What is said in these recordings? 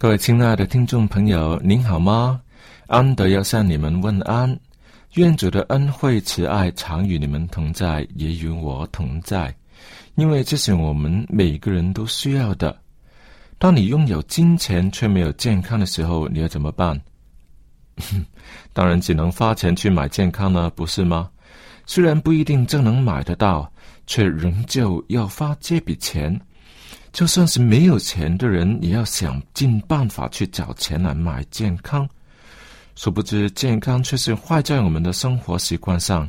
各位亲爱的听众朋友，您好吗？安德要向你们问安，愿主的恩惠慈爱常与你们同在，也与我同在。因为这是我们每个人都需要的。当你拥有金钱却没有健康的时候，你要怎么办？当然只能花钱去买健康了，不是吗？虽然不一定真能买得到，却仍旧要花这笔钱。就算是没有钱的人，也要想尽办法去找钱来买健康。殊不知，健康却是坏在我们的生活习惯上。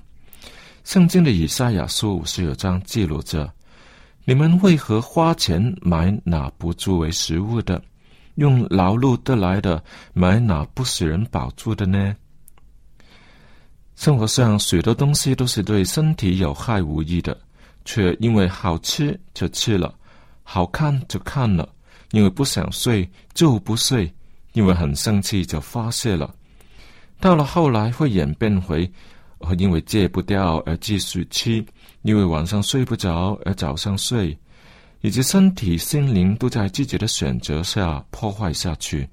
圣经的以赛亚书五十有章记录着：你们为何花钱买那不作为食物的，用劳碌得来的买那不使人饱足的呢？生活上许多东西都是对身体有害无益的，却因为好吃就吃了。好看就看了，因为不想睡就不睡，因为很生气就发泄了。到了后来会演变回，因为戒不掉而继续吃，因为晚上睡不着而早上睡，以及身体心灵都在自己的选择下破坏下去。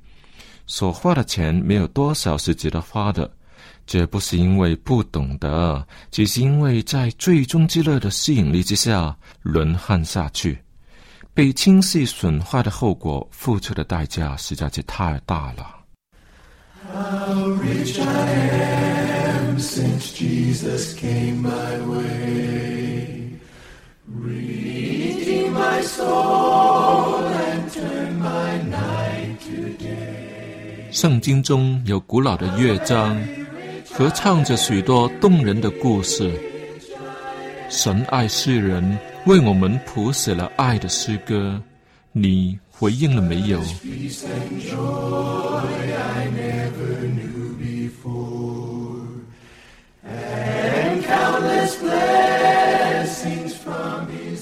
所花的钱没有多少是值得花的，这不是因为不懂得，只是因为在最终之乐的吸引力之下沦陷下去。被轻细损坏的后果，付出的代价实在是太大了。圣经中有古老的乐章，合唱着许多动人的故事。神爱世人。为我们谱写了爱的诗歌，你回应了没有？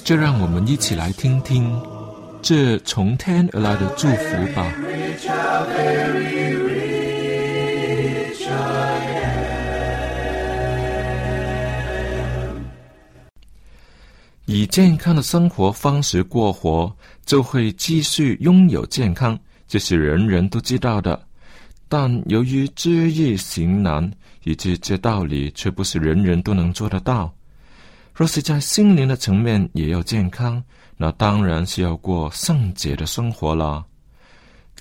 就让我们一起来听听这从天而来的祝福吧。以健康的生活方式过活，就会继续拥有健康，这是人人都知道的。但由于知易行难，以及这道理却不是人人都能做得到。若是在心灵的层面也要健康，那当然是要过圣洁的生活了。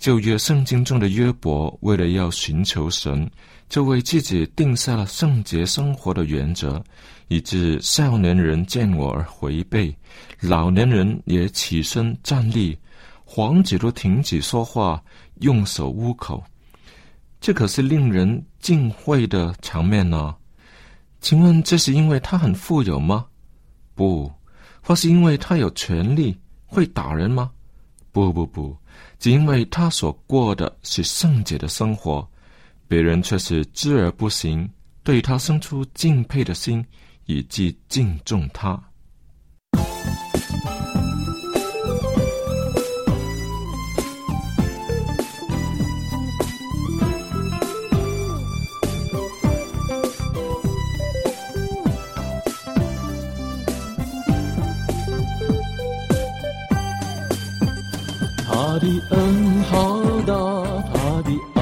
旧约圣经中的约伯，为了要寻求神，就为自己定下了圣洁生活的原则。以致少年人见我而回背，老年人也起身站立，皇子都停止说话，用手捂口。这可是令人敬畏的场面呢。请问这是因为他很富有吗？不，或是因为他有权利会打人吗？不不不，只因为他所过的是圣洁的生活，别人却是知而不行，对他生出敬佩的心，以及敬重他。他的恩好大，他的爱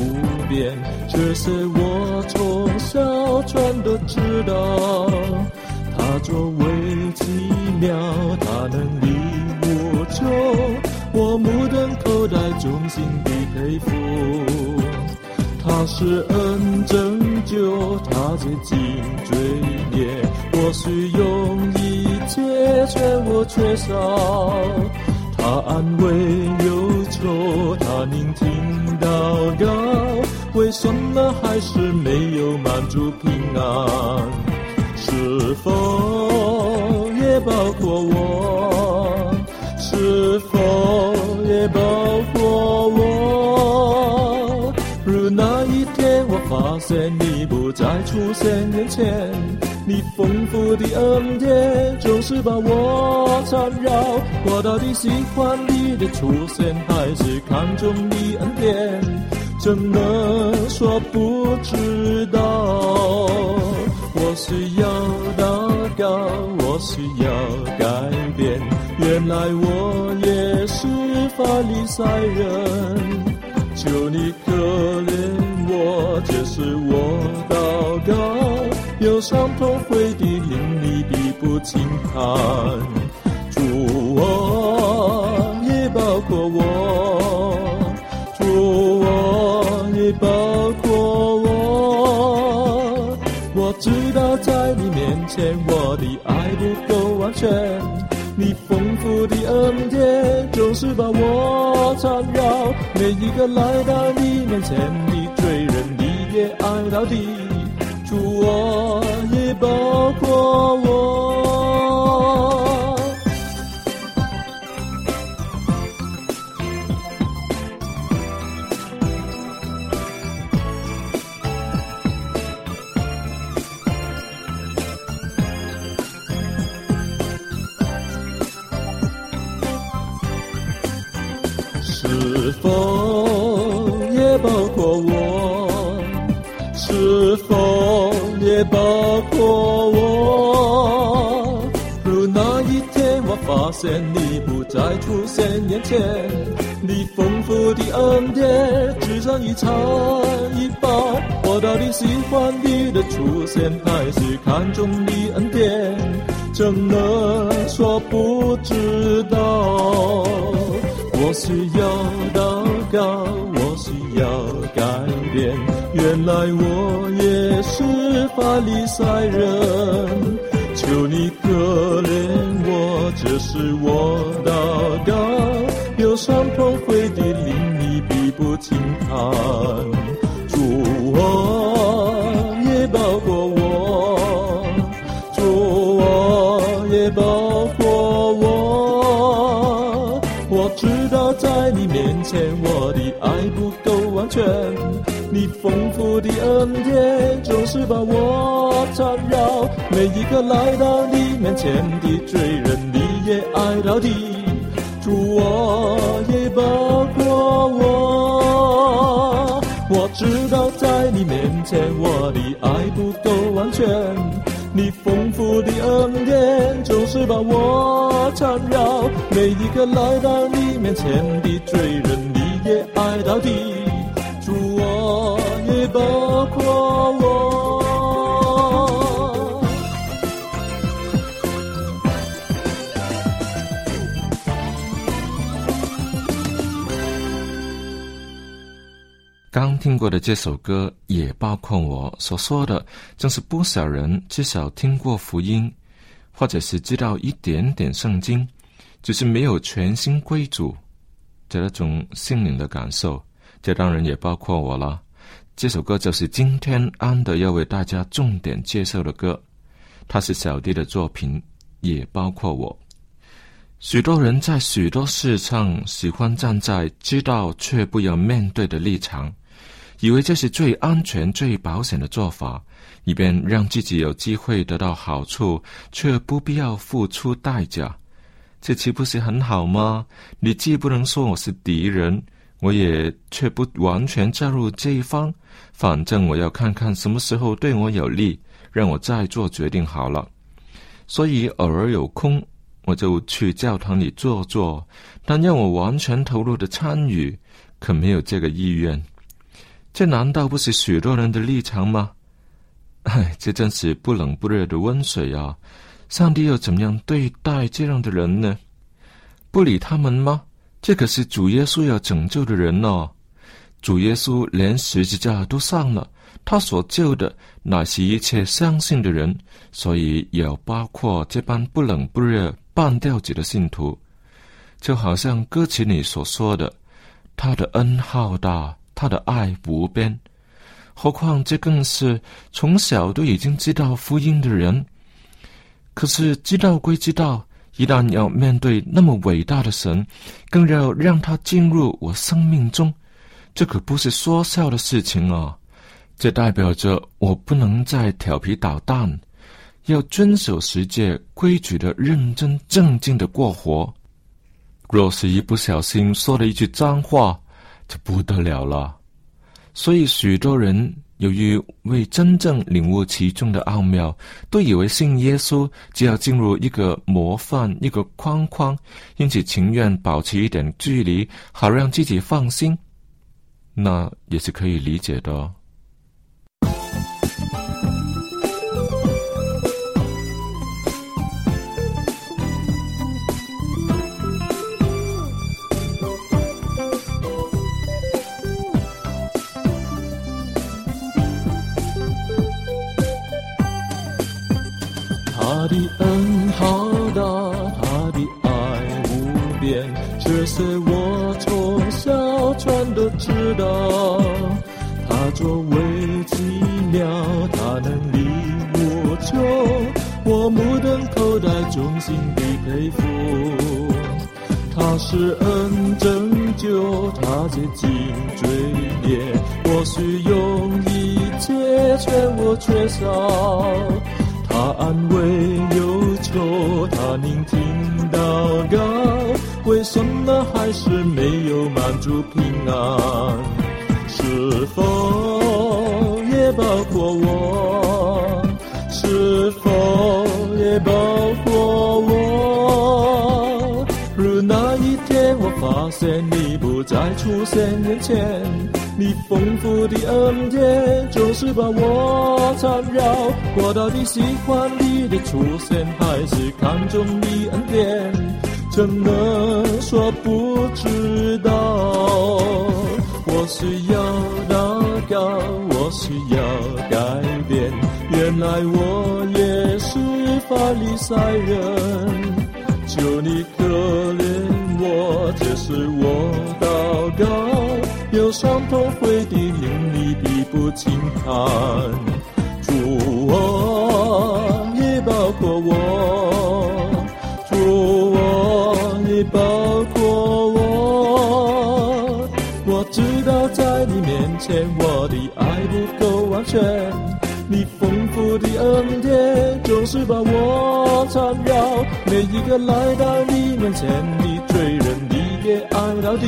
无边，这是我从小全都知道。他作为奇妙，他能力无穷，我目瞪口呆，衷心的佩服。他是恩拯救，他竭尽罪孽，我需用一切，全无缺少。他安慰忧愁，他聆听祷告，为什么还是没有满足平安？是否也包括我？是否也包括我？如那一天我发现你不再出现眼前，你丰富的恩典总是把我缠绕。我到底喜欢你的出现，还是看重你恩典？怎么说不知道？我需要祷告，我需要改变。原来我也是法利赛人，求你可怜我，这是我祷告。有伤痛会的令你必不轻看，主我也包括我，主我也包括我。我知道在你面前我的爱不够完全，你丰富的恩典总是把我缠绕。每一个来到你面前的罪人，你也爱到底。主我也包括我。发现你不再出现眼前，你丰富的恩典只剩一长一半。我到底喜欢你的出现，还是看重你恩典？怎么说不知道？我需要祷告，我需要改变。原来我也是法利赛人，求你可怜，这是我祷告。有伤痛会的令你必不轻看，主我也包括我，主我也包括我。我知道在你面前我的爱不够完全，你丰富的恩典总是把我缠绕。每一个来到你面前的罪人，也爱到底。主我也包括我，我知道在你面前我的爱不够完全。你丰富的恩典总是把我缠绕，每一个来到你面前的罪人，你也爱到底。主我也包括我。刚听过的这首歌，也包括我所说的，正是不少人至少听过福音，或者是知道一点点圣经，只是没有全心归主这种心灵的感受。这当然也包括我了。这首歌就是今天安德要为大家重点介绍的歌，它是小弟的作品，也包括我。许多人在许多事上喜欢站在知道却不要面对的立场。以为这是最安全、最保险的做法，以便让自己有机会得到好处，却不必要付出代价。这岂不是很好吗？你既不能说我是敌人，我也却不完全加入这一方。反正我要看看什么时候对我有利，让我再做决定好了。所以偶尔有空，我就去教堂里坐坐，但让我完全投入的参与，可没有这个意愿。这难道不是许多人的立场吗？哎，这真是不冷不热的温水啊！上帝又怎么样对待这样的人呢？不理他们吗？这可是主耶稣要拯救的人哦！主耶稣连十字架都上了，他所救的乃是一切相信的人，所以也包括这般不冷不热、半吊子的信徒。就好像歌词里所说的：“他的恩浩大。”他的爱无边，何况这更是从小都已经知道福音的人。可是知道归知道，一旦要面对那么伟大的神，更要让他进入我生命中，这可不是说笑的事情啊！这代表着我不能再调皮捣蛋，要遵守世界规矩的认真正经的过活。若是一不小心说了一句脏话，就不得了了，所以许多人由于未真正领悟其中的奥妙，都以为信耶稣只要进入一个模范、一个框框，因此情愿保持一点距离，好让自己放心。那也是可以理解的。哦他的恩好大，他的爱无边，这是我从小全都知道。他作为奇妙，他能力无穷，我目瞪口呆，衷心的佩服。他是恩拯救，他竭尽罪孽，我需用一切，全无缺少。他安慰忧愁，他聆听祷告，为什么还是没有满足平安？是否也包括我？是否也包括我？如那一天我发现你不再出现眼前。你丰富的恩典总是把我缠绕，我到底喜欢你的出现，还是看重你恩典？怎么说不知道？我需要祷告，我需要改变。原来我也是法利赛人，求你可怜我，这是我祷告。有伤痛会的令你比不轻看，主啊，也包括我，主啊，也包括我。我知道在你面前，我的爱不够完全，你丰富的恩典总是把我缠绕。每一个来到你面前的罪人，你也爱到底。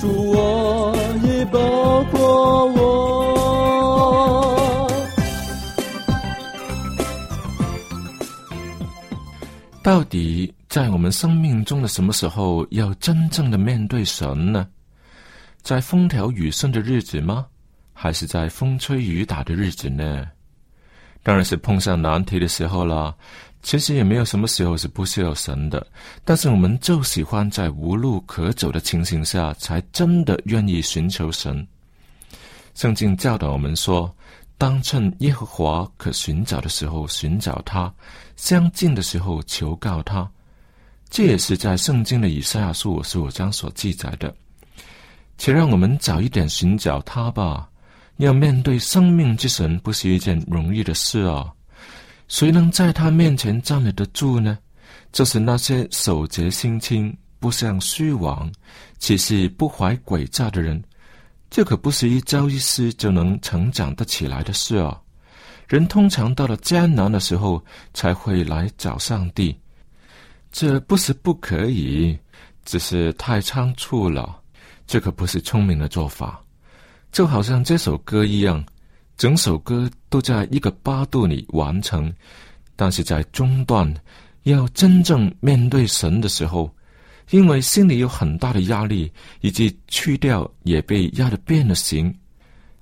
主，我也包括我。到底在我们生命中的什么时候要真正的面对神呢？在风调雨顺的日子吗？还是在风吹雨打的日子呢？当然是碰上难题的时候了。其实也没有什么时候是不需要神的，但是我们就喜欢在无路可走的情形下，才真的愿意寻求神。圣经教导我们说，当趁耶和华可寻找的时候寻找他，相近的时候求告他。这也是在圣经的以赛亚书五十五章所记载的。且让我们早一点寻找他吧。要面对生命之神，不是一件容易的事啊。谁能在他面前站立得住呢？就是那些守节心清、不向虚妄、其实不怀诡诈的人。这可不是一朝一夕就能成长得起来的事啊！人通常到了艰难的时候才会来找上帝，这不是不可以，只是太仓促了。这可不是聪明的做法。就好像这首歌一样，整首歌都在一个八度里完成，但是在中段要真正面对神的时候。因为心里有很大的压力，以及去掉也被压得变了形，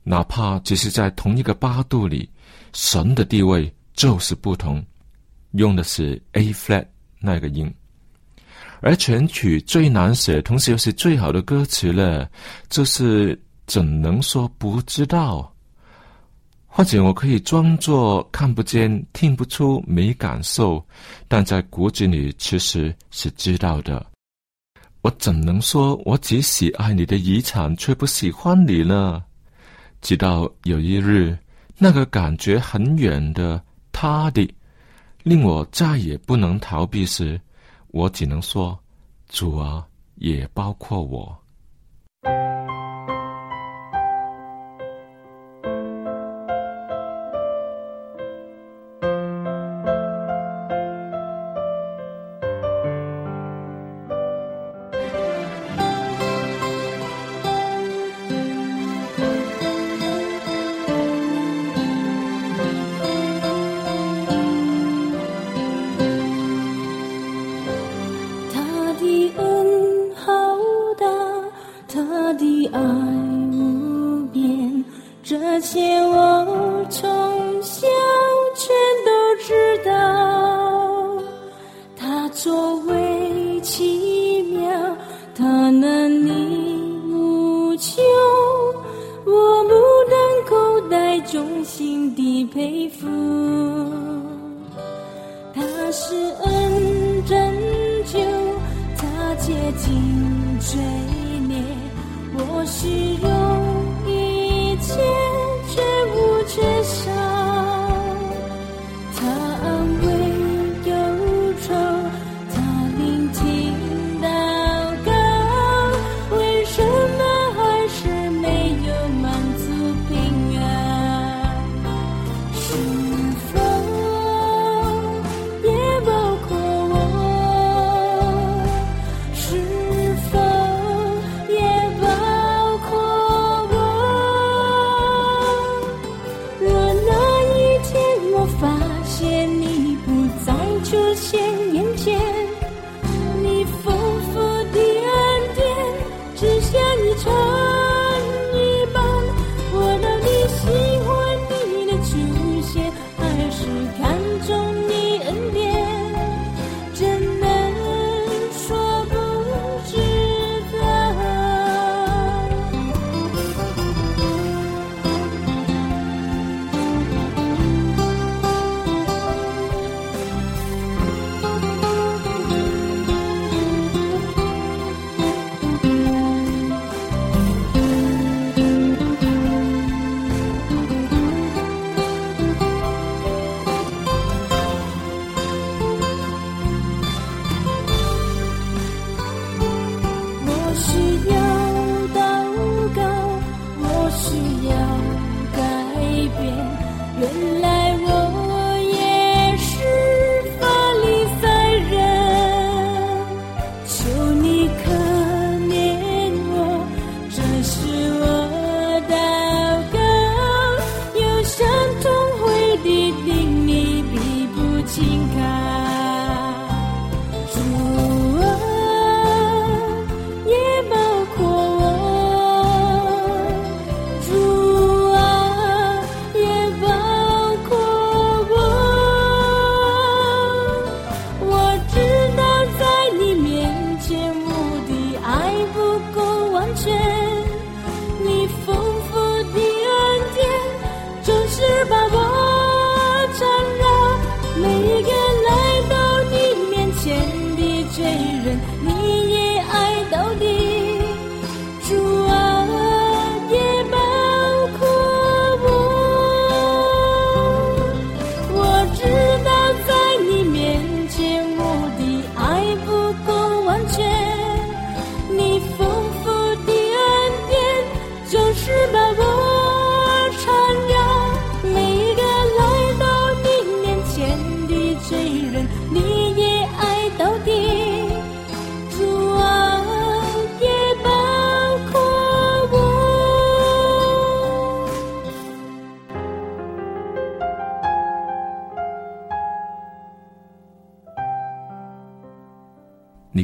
哪怕只是在同一个八度里，神的地位就是不同，用的是 A flat 那个音，而全曲最难写，同时又是最好的歌词了，就是怎能说不知道？或者我可以装作看不见、听不出、没感受，但在骨子里其实是知道的。我怎能说我只喜爱你的遗产，却不喜欢你呢？直到有一日，那个感觉很远的他的，令我再也不能逃避时，我只能说：主啊，也包括我。主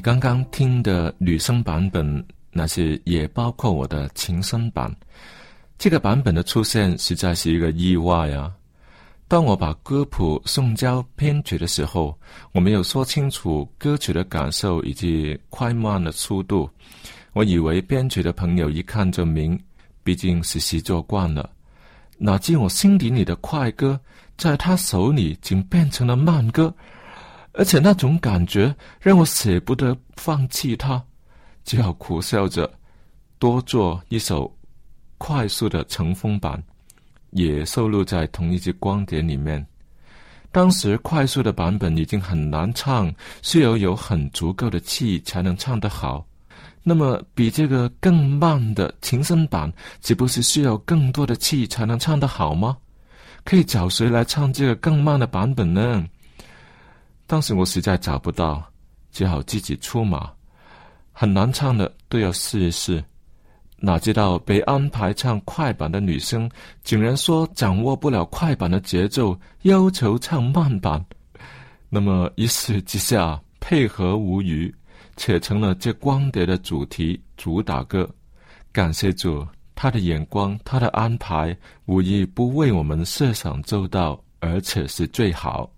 刚刚听的女生版本，那些也包括我的情声版。这个版本的出现实在是一个意外啊！当我把歌谱送交编曲的时候，我没有说清楚歌曲的感受以及快慢的速度。我以为编曲的朋友一看就明，毕竟是习作惯了。哪知我心底里的快歌，在他手里竟变成了慢歌。而且那种感觉让我舍不得放弃它，只好苦笑着多做一首快速的乘风版，也收录在同一支光碟里面。当时快速的版本已经很难唱，需要有很足够的气才能唱得好。那么比这个更慢的琴声版，岂不是需要更多的气才能唱得好吗？可以找谁来唱这个更慢的版本呢？当时我实在找不到，只好自己出马。很难唱的都要试一试，哪知道被安排唱快板的女生，竟然说掌握不了快板的节奏，要求唱慢板。那么一试之下，配合无余，且成了这光碟的主题主打歌。感谢主，他的眼光，他的安排，无一不为我们设想周到，而且是最好。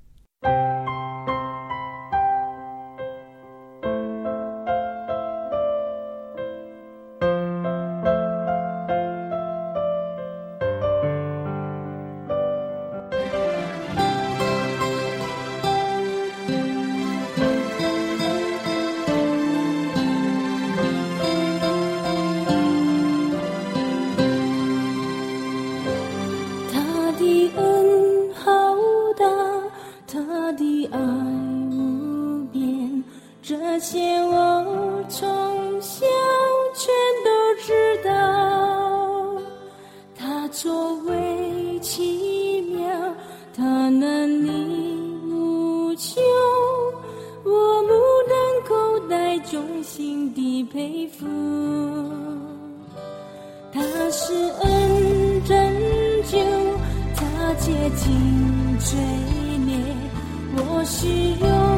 衷心地佩服。他是恩拯救他竭尽追念我是永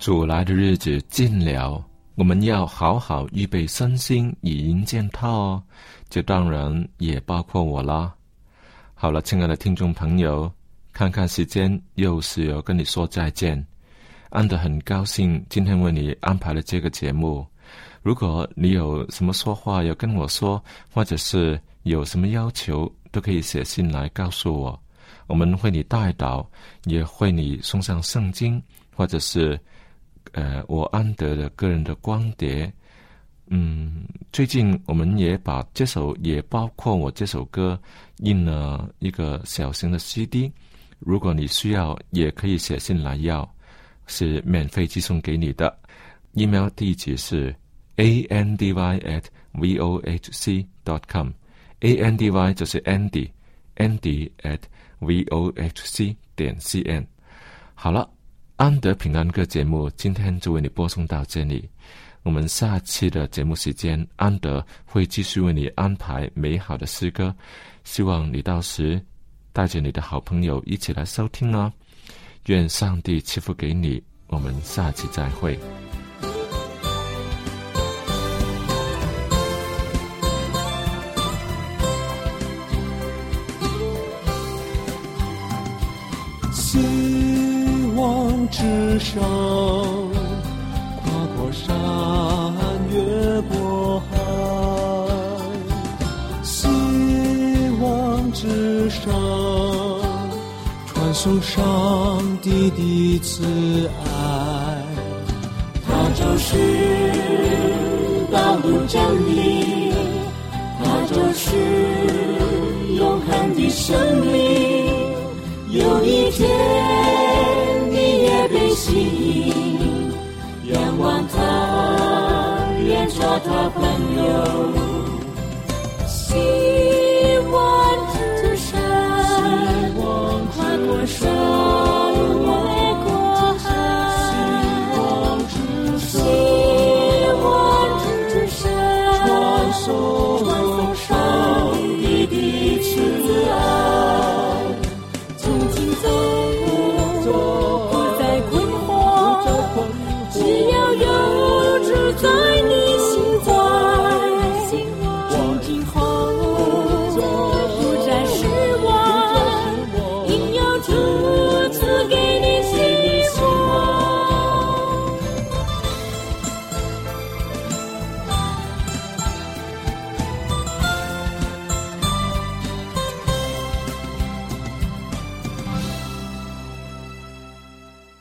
主来的日子近了，我们要好好预备身心以迎接他哦。这当然也包括我啦。好了，亲爱的听众朋友，看看时间，又是要跟你说再见。安德很高兴今天为你安排了这个节目。如果你有什么说话要跟我说，或者是有什么要求，都可以写信来告诉我。我们会你带导，也会你送上圣经，或者是呃我安德的个人的光碟。嗯，最近我们也把这首，也包括我这首歌，印了一个小型的 CD。如果你需要，也可以写信来要，是免费寄送给你的。email 地址是 andy at vohc dot com。andy 就是 Andy，Andy at vohc 点 cn。好了，安德平安歌节目今天就为你播送到这里。我们下期的节目时间，安德会继续为你安排美好的诗歌，希望你到时带着你的好朋友一起来收听哦。愿上帝赐福给你，我们下期再会。上，跨过。山越过海，希望之上，传送上帝的慈爱。他就是道路真理，他就是永恒的生命。有一天，的心。仰望他，愿做他朋友。